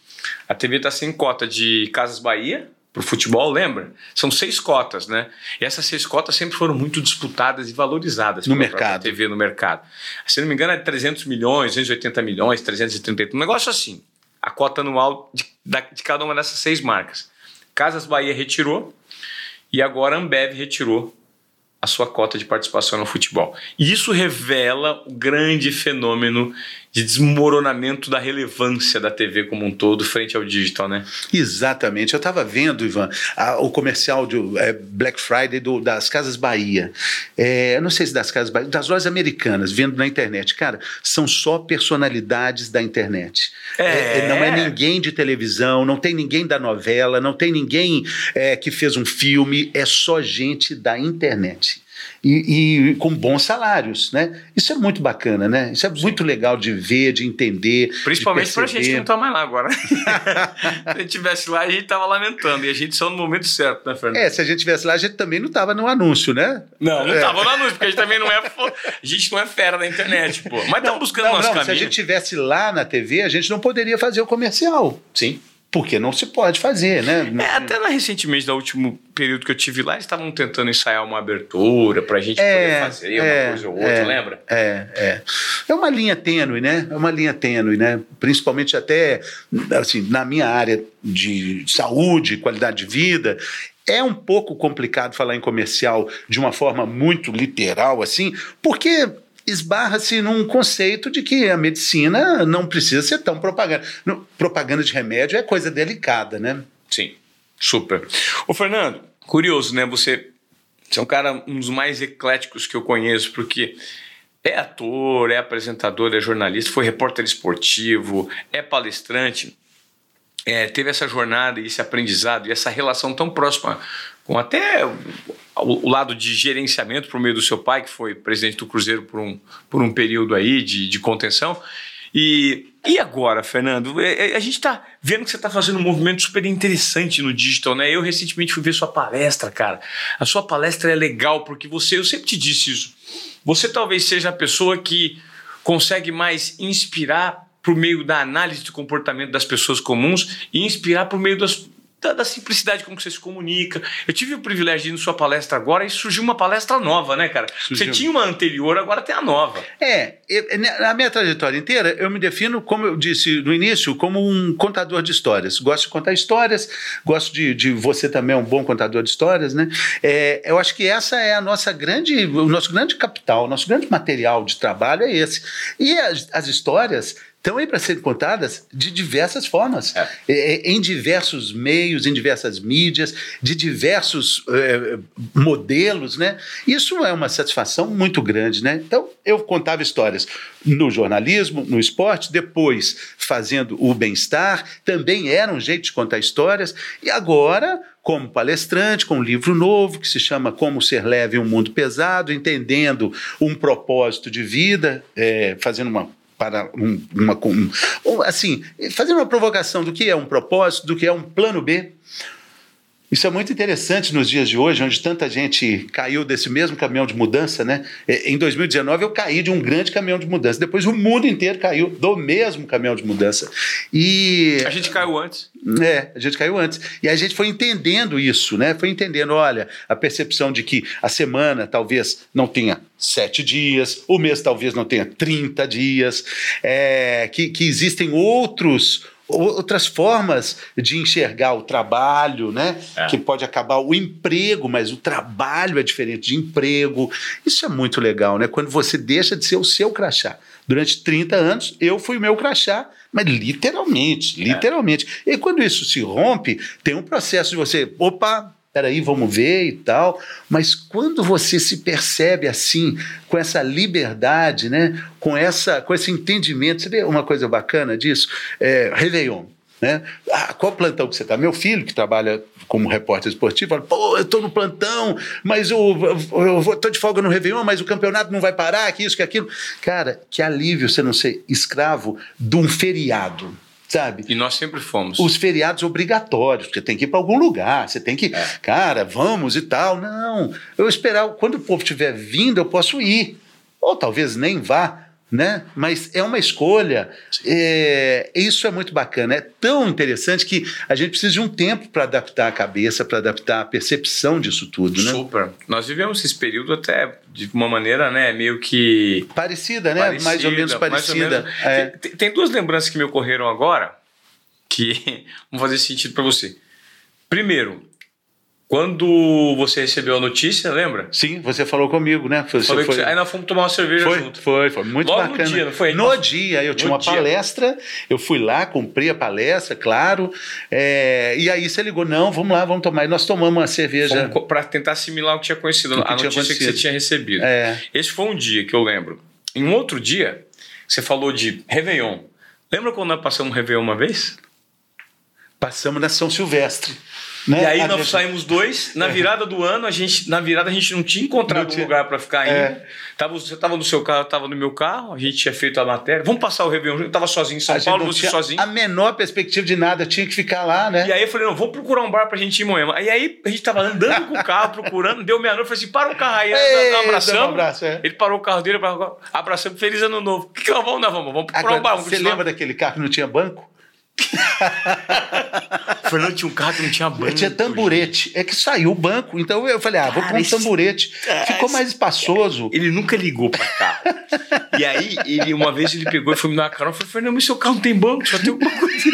a TV está sem cota de Casas Bahia, para o futebol, lembra? São seis cotas, né? E essas seis cotas sempre foram muito disputadas e valorizadas no mercado. TV no mercado. Se não me engano, é 300 milhões, 280 milhões, 330, um negócio assim a cota anual de, de cada uma dessas seis marcas. Casas Bahia retirou e agora a Ambev retirou a sua cota de participação no futebol. E isso revela o grande fenômeno de desmoronamento da relevância da TV como um todo frente ao digital, né? Exatamente. Eu estava vendo, Ivan, a, o comercial de é, Black Friday do, das Casas Bahia. É, eu não sei se das Casas Bahia, das lojas americanas, vendo na internet. Cara, são só personalidades da internet. É. é não é ninguém de televisão, não tem ninguém da novela, não tem ninguém é, que fez um filme, é só gente da internet. E, e, com bons salários, né? Isso é muito bacana, né? Isso é Sim. muito legal de ver, de entender. Principalmente para a gente que não está mais lá agora. se a gente estivesse lá, a gente estava lamentando. E a gente só no momento certo, né, Fernando? É, se a gente estivesse lá, a gente também não estava no anúncio, né? Não, não estava é. no anúncio, porque a gente também não é. A gente não é fera da internet, pô. Mas estamos buscando não, nosso não, caminho. Se a gente estivesse lá na TV, a gente não poderia fazer o comercial. Sim porque não se pode fazer, né? É, até na, recentemente, no último período que eu tive lá, eles estavam tentando ensaiar uma abertura para a gente é, poder fazer é, uma coisa ou outra, é, lembra? É, é. É uma linha tênue, né? É uma linha tênue, né? Principalmente até, assim, na minha área de saúde, qualidade de vida, é um pouco complicado falar em comercial de uma forma muito literal, assim, porque esbarra-se num conceito de que a medicina não precisa ser tão propaganda. Propaganda de remédio é coisa delicada, né? Sim, super. Ô, Fernando, curioso, né? Você, você é um cara, um dos mais ecléticos que eu conheço, porque é ator, é apresentador, é jornalista, foi repórter esportivo, é palestrante. É, teve essa jornada e esse aprendizado e essa relação tão próxima com até o, lado de gerenciamento por meio do seu pai, que foi presidente do Cruzeiro por um, por um período aí de, de contenção. E, e agora, Fernando? É, é, a gente está vendo que você está fazendo um movimento super interessante no digital, né? Eu recentemente fui ver sua palestra, cara. A sua palestra é legal porque você, eu sempre te disse isso. Você talvez seja a pessoa que consegue mais inspirar por meio da análise do comportamento das pessoas comuns e inspirar por meio das, da, da, simplicidade como você se comunica. Eu tive o privilégio de ir na sua palestra agora e surgiu uma palestra nova, né, cara? Surgiu. Você tinha uma anterior, agora tem a nova. É, na minha trajetória inteira, eu me defino, como eu disse no início, como um contador de histórias. Gosto de contar histórias, gosto de, de você também é um bom contador de histórias, né? É, eu acho que essa é a nossa grande, o nosso grande capital, o nosso grande material de trabalho é esse. E as, as histórias estão aí para serem contadas de diversas formas, é. É, em diversos meios, em diversas mídias, de diversos é, modelos, né? Isso é uma satisfação muito grande, né? Então, eu contava histórias no jornalismo, no esporte, depois fazendo o bem-estar, também era um jeito de contar histórias, e agora como palestrante, com um livro novo que se chama Como Ser Leve em um Mundo Pesado, entendendo um propósito de vida, é, fazendo uma para um, uma, um, assim, fazer uma provocação do que é um propósito, do que é um plano B. Isso é muito interessante nos dias de hoje, onde tanta gente caiu desse mesmo caminhão de mudança, né? Em 2019 eu caí de um grande caminhão de mudança. Depois o mundo inteiro caiu do mesmo caminhão de mudança. E a gente caiu antes. É, a gente caiu antes. E a gente foi entendendo isso, né? Foi entendendo, olha, a percepção de que a semana talvez não tenha sete dias, o mês talvez não tenha 30 dias, é, que, que existem outros outras formas de enxergar o trabalho, né? É. Que pode acabar o emprego, mas o trabalho é diferente de emprego. Isso é muito legal, né? Quando você deixa de ser o seu crachá. Durante 30 anos, eu fui o meu crachá, mas literalmente, literalmente. É. E quando isso se rompe, tem um processo de você, opa, peraí, vamos ver e tal. Mas quando você se percebe assim, com essa liberdade, né? com, essa, com esse entendimento, você vê uma coisa bacana disso? É, Réveillon. Né? Ah, qual plantão que você está? Meu filho, que trabalha como repórter esportivo, fala: pô, eu estou no plantão, mas eu estou de folga no Réveillon, mas o campeonato não vai parar, que isso, que aquilo. Cara, que alívio você não ser escravo de um feriado sabe? E nós sempre fomos. Os feriados obrigatórios, porque tem que ir para algum lugar, você tem que, é. cara, vamos e tal. Não, eu esperar, quando o povo estiver vindo, eu posso ir. Ou talvez nem vá, né? Mas é uma escolha. É, isso é muito bacana. É tão interessante que a gente precisa de um tempo para adaptar a cabeça, para adaptar a percepção disso tudo, né? Super. Nós vivemos esse período até de uma maneira, né, meio que parecida, né? Parecida, mais ou menos parecida. Ou menos. É. Tem, tem duas lembranças que me ocorreram agora que vão fazer sentido para você. Primeiro, quando você recebeu a notícia, lembra? Sim, você falou comigo, né? Você foi... Você... Aí nós fomos tomar uma cerveja foi, junto. Foi, foi muito Logo bacana. No dia, não foi? No Nossa. dia, eu tinha no uma dia. palestra, eu fui lá, cumpri a palestra, claro. É... E aí você ligou, não, vamos lá, vamos tomar. E nós tomamos uma cerveja. Para tentar assimilar o que tinha conhecido, que a notícia que você tinha recebido. É. Esse foi um dia que eu lembro. Em um outro dia, você falou de Réveillon. Lembra quando nós passamos Réveillon uma vez? Passamos na São Silvestre. Né? E aí A nós gente- saímos dois. Na virada do ano, a gente, na virada a gente não tinha encontrado Não tinha. um lugar para ficar ainda. É. Tava, você estava no seu carro, eu estava no meu carro. A gente tinha feito a matéria. Vamos passar o Réveillon. Eu estava sozinho em São a Paulo, você sozinho. a menor perspectiva de nada, tinha que ficar lá, né? E aí eu falei, não, vamos procurar um bar pra gente ir em Moema. E aí a gente tava andando com o carro, procurando, deu meia-noite, eu falei assim, para o carro aí, Ei, abraçamos. um abraço, é. Ele parou o carro dele, abraçamos, feliz ano novo. O que, que nós vamos, nós vamos? Vamos procurar Agora, um bar, você continuar. lembra daquele carro que não tinha banco? O Fernando tinha um carro que não tinha banco. tinha tamborete. É que saiu o banco. Então eu falei, ah, vou pôr um tamborete. Cara, Ficou mais espaçoso. Ele nunca ligou pra carro. e aí, ele, uma vez ele pegou e foi me dar uma carona. Eu falei, Fernando, mas seu carro não tem banco, só tem alguma coisa.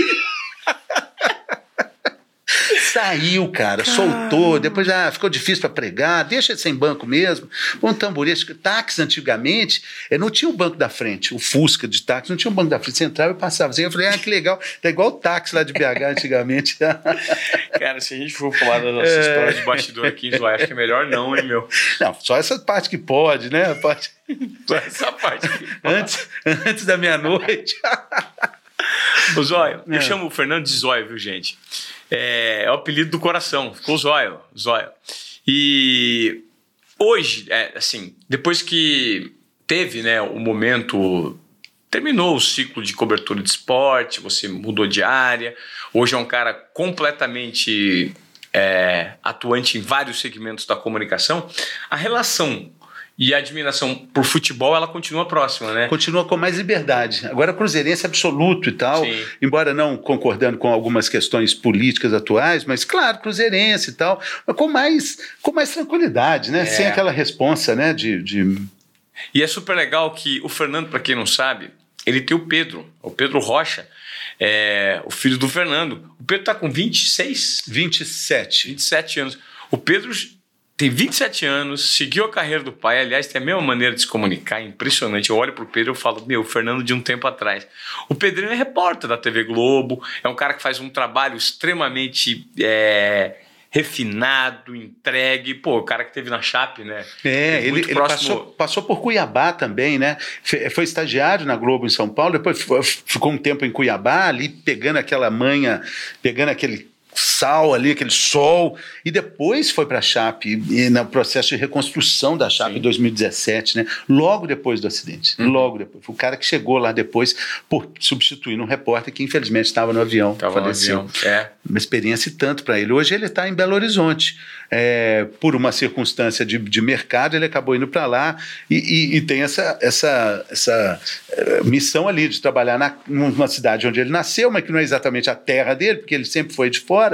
Saiu, cara, soltou. Depois já ficou difícil para pregar. Deixa sem banco mesmo. Um tamborete. Táxi antigamente eh, não tinha o banco da frente. O Fusca de táxi não tinha o banco da frente. Você entrava e passava assim. Eu falei, ah, que legal. Tá igual o táxi lá de BH antigamente. Cara, se a gente for falar da nossa É. história de bastidor aqui Zoé, acho que é melhor não, hein, meu? não, só essa parte que pode, né? Pode. Só essa parte aqui. Antes, antes da meia-noite. O Zóio. É. Eu chamo o Fernando de Zóio, viu, gente? É, é o apelido do coração. Ficou Zóio. Zóio. E hoje, é, assim, depois que teve né, o momento. Terminou o ciclo de cobertura de esporte, você mudou de área. Hoje é um cara completamente é, atuante em vários segmentos da comunicação. A relação e a admiração por futebol, ela continua próxima, né? Continua com mais liberdade. Agora, cruzeirense absoluto e tal, Sim. embora não concordando com algumas questões políticas atuais, mas claro, cruzeirense e tal, mas com mais, com mais tranquilidade, né? É. Sem aquela responsa, né? De, de... E é super legal que o Fernando, para quem não sabe, ele tem o Pedro, o Pedro Rocha, é, o filho do Fernando. O Pedro tá com 26, 27. 27 anos. O Pedro tem 27 anos, seguiu a carreira do pai, aliás, tem a mesma maneira de se comunicar, é impressionante. Eu olho pro Pedro e falo, meu, o Fernando de um tempo atrás. O Pedrinho é repórter da TV Globo, é um cara que faz um trabalho extremamente é, refinado, entregue. Pô, o cara que teve na Chape, né? É, ele, ele próximo- passou, passou por Cuiabá também, né? Foi estagiário na Globo em São Paulo, depois ficou um tempo em Cuiabá, ali pegando aquela manha, pegando aquele sal ali, aquele sol, e depois foi para a Chape, e no processo de reconstrução da Chape Sim. em 2017, né? Logo depois do acidente, Uhum. logo depois. Foi o cara que chegou lá depois por substituir um repórter que infelizmente estava no avião, Tava no avião. É. uma experiência e tanto para ele. Hoje ele está em Belo Horizonte. É, por uma circunstância de, de mercado, ele acabou indo para lá e, e- e tem essa, essa, essa eh, missão ali de trabalhar na, numa cidade onde ele nasceu, mas que não é exatamente a terra dele, porque ele sempre foi de fora,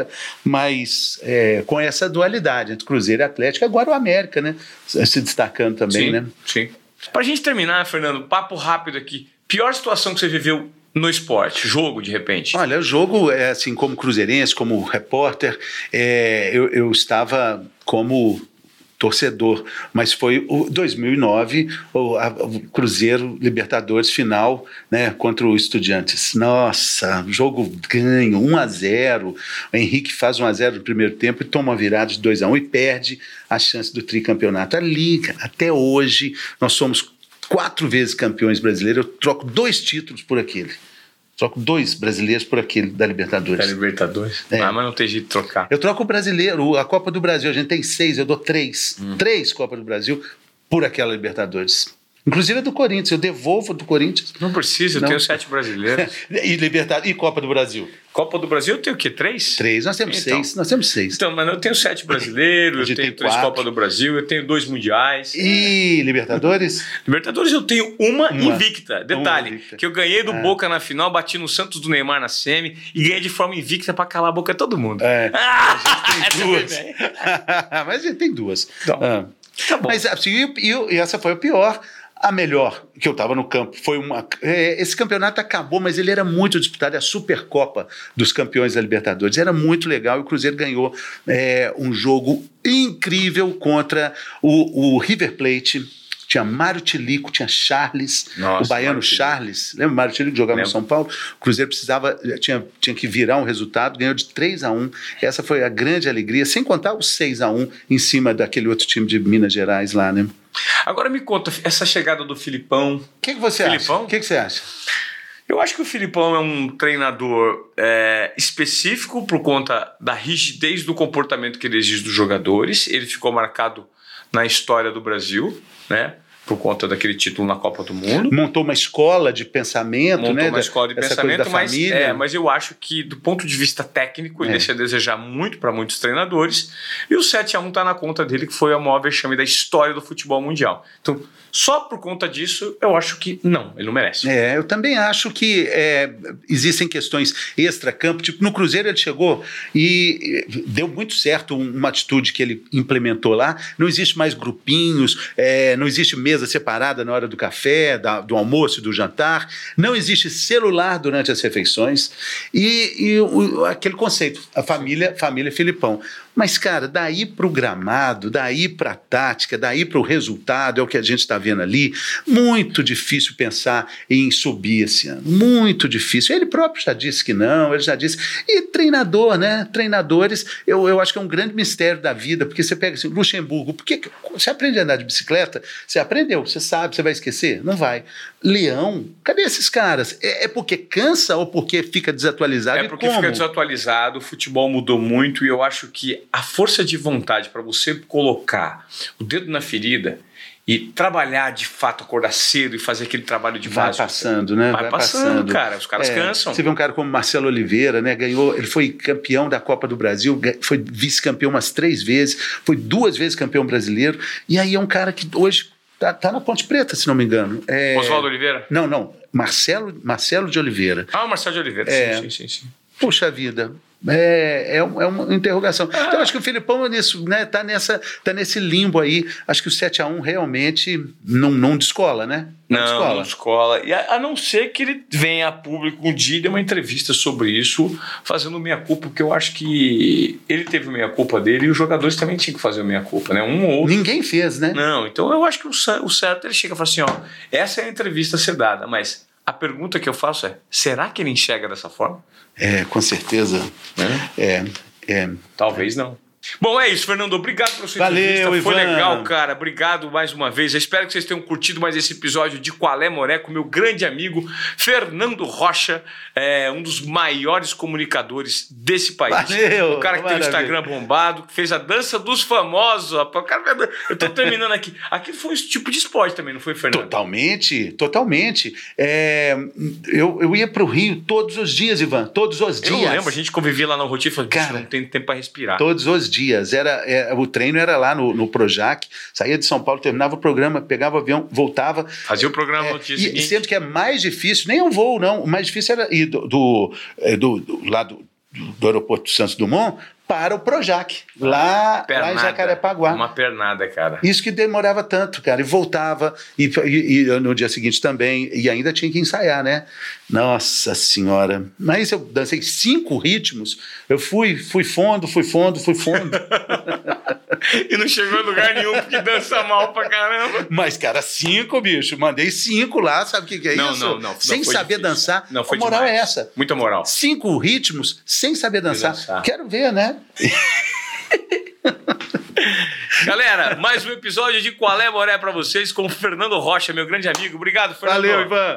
mas é, com essa dualidade entre Cruzeiro e Atlético. Agora o América, né? Se destacando também, sim, né? Sim. Pra gente terminar, Fernando, papo rápido aqui. Pior situação que você viveu no esporte, jogo de repente. Olha, o jogo, é assim, como cruzeirense, como repórter, é, eu, eu estava como torcedor, mas foi o 2009, o, a- o Cruzeiro Libertadores final, né, contra o Estudiantes. Nossa, jogo ganho, 1 a 0. O Henrique faz 1 a 0 no primeiro tempo e toma virada de 2 a 1 e perde a chance do tricampeonato. Ali, até hoje, nós somos quatro vezes campeões brasileiros. Eu troco dois títulos por aquele. Troco dois brasileiros por aquele da Libertadores. Da Libertadores. É. Ah, mas não tem jeito de trocar. Eu troco o brasileiro, a Copa do Brasil, a gente tem seis, eu dou três. Hum. Três Copas do Brasil por aquela Libertadores. Inclusive a do Corinthians, eu devolvo do Corinthians. Não precisa, eu Não. tenho sete brasileiros. E Libertadores e Copa do Brasil. Copa do Brasil eu tenho o quê? Três? Três, nós temos Então. seis, nós temos seis. Então, mas eu tenho sete brasileiros, A eu gente tenho tem três. Copas do Brasil, eu tenho dois mundiais. E Libertadores? Libertadores eu tenho uma, Uma. invicta. Detalhe, Uma invicta. que eu ganhei do É. Boca na final, bati no Santos do Neymar na semi e ganhei de forma invicta pra calar a boca de todo mundo. É. Ah, Tem essa foi duas. Mas a gente tem duas. Então, Ah. Tá bom. Mas assim, e, e- e essa foi a pior. A melhor que eu estava no campo foi uma. é, esse campeonato acabou, mas ele era muito disputado. É a Supercopa dos Campeões da Libertadores. Era muito legal e o Cruzeiro ganhou é, um jogo incrível contra o, o River Plate. Tinha Mário Tilico, tinha Charles, Nossa, o baiano Mário Tilico. Charles. Lembra o Mário Tilico jogava no Lembro. São Paulo? O Cruzeiro precisava, tinha, tinha que virar um resultado, ganhou de 3 a 1 Essa foi a grande alegria, sem contar o 6 a 1 em cima daquele outro time de Minas Gerais lá, né? O Agora me conta, essa chegada do Filipão. que, que você Filipão? acha? O que, que você acha? Eu acho que o Filipão é um treinador é, específico por conta da rigidez do comportamento que ele exige dos jogadores. Ele ficou marcado na história do Brasil, né? Por conta daquele título na Copa do Mundo. Montou uma escola de pensamento, Montou né? uma escola de pensamento, mas, família. é, mas eu acho que, do ponto de vista técnico, ele É. deixa a desejar muito para muitos treinadores. E o 7x1 tá na conta dele, que foi a maior vexame da história do futebol mundial. Então, só por conta disso, eu acho que não, ele não merece. É, eu também acho que é, existem questões extra-campo. Tipo, no Cruzeiro ele chegou e deu muito certo um- uma atitude que ele implementou lá. Não existe mais grupinhos, é, não existe mesa separada na hora do café, da- do almoço do jantar, não existe celular durante as refeições e, e o- aquele conceito, a família, família Filipão. Mas, cara, daí para o gramado, daí para a tática, daí para o resultado, é o que a gente está vendo ali. Muito difícil pensar em subir esse ano. Muito difícil. Ele próprio já disse que não, ele já disse. E treinador, né? Treinadores, eu, eu acho que é um grande mistério da vida, porque você pega assim, Luxemburgo, porque você aprende a andar de bicicleta, você aprendeu, você sabe, você vai esquecer? Não vai. Leão, cadê esses caras? É, é porque cansa ou porque fica desatualizado? É E porque fica desatualizado, o futebol mudou muito e eu acho que a força de vontade para você colocar o dedo na ferida e trabalhar de fato, acordar cedo e fazer aquele trabalho de Vai base. passando, né? Vai, passando, cara. Os caras É, cansam. Você vê um cara como Marcelo Oliveira, né? Ganhou, ele foi campeão da Copa do Brasil, foi vice-campeão umas três vezes, foi duas vezes campeão brasileiro. E aí é um cara que hoje tá, tá na Ponte Preta, se não me engano. É... Oswaldo Oliveira? Não, não. Marcelo, Marcelo de Oliveira. Ah, o Marcelo de Oliveira. É. Sim, sim, sim, sim. Puxa vida. É, é, é uma interrogação. Então, eu acho que o Filipão nisso, né, tá, nessa, tá nesse limbo aí. Acho que o 7x1 realmente não, não descola, né? Não, descola. não escola. E a, a não ser que ele venha a público um dia e dê uma entrevista sobre isso, fazendo meia-culpa, porque eu acho que ele teve o meia-culpa dele e os jogadores também tinham que fazer o meia-culpa, né? Um ou outro. Ninguém fez, né? Não, então eu acho que o, o certo ele chega e fala assim: ó, essa é a entrevista a ser dada, mas a pergunta que eu faço é: será que ele enxerga dessa forma? É, com certeza. Né? É, é. Talvez não. Bom, é isso, Fernando. Obrigado pela sua Valeu, entrevista. Foi Ivan. legal, cara. Obrigado mais uma vez. Eu espero que vocês tenham curtido mais esse episódio de Qual é Moré com meu grande amigo Fernando Rocha, é, um dos maiores comunicadores desse país. Valeu, o cara que tem o maravilha. Instagram bombado, que fez a dança dos famosos. rapaz. Cara, eu tô terminando aqui. Aqui foi esse tipo de esporte também, não foi, Fernando? Totalmente, totalmente. É, eu, eu ia para o Rio todos os dias, Ivan, todos os Eu dias. não lembro, a gente convivia lá no Rotina e falou, Cara, não tem tempo para respirar. Todos os dias. Era, é, o treino era lá no, no Projac, saía de São Paulo, terminava o programa, pegava o avião, voltava. Fazia o programa É, no dia e, seguinte. sendo que é mais difícil, nem um voo, não. O mais difícil era ir do, do, é, do, do lá do, do aeroporto Santos Dumont para o Projac, lá, lá em Pernada. Jacarepaguá. Uma pernada, cara. Isso que demorava tanto, cara. E voltava, e, e- e no dia seguinte também, e ainda tinha que ensaiar, né? Nossa Senhora. Mas eu dancei cinco ritmos, eu fui, fui fundo, fui fundo, fui fundo. E não chegou em lugar nenhum porque dança mal pra caramba. Mas, cara, cinco, bicho. Mandei cinco lá, sabe o que, que é Não, isso? não, não, Sem não foi saber difícil. dançar. Não, foi a moral demais. é essa. Muita moral. Cinco ritmos sem saber dançar. dançar. Quero ver, né? Galera, mais um episódio de Qual é Moré pra vocês com o Fernando Rocha, meu grande amigo. Obrigado, Fernando. Valeu, Ivan.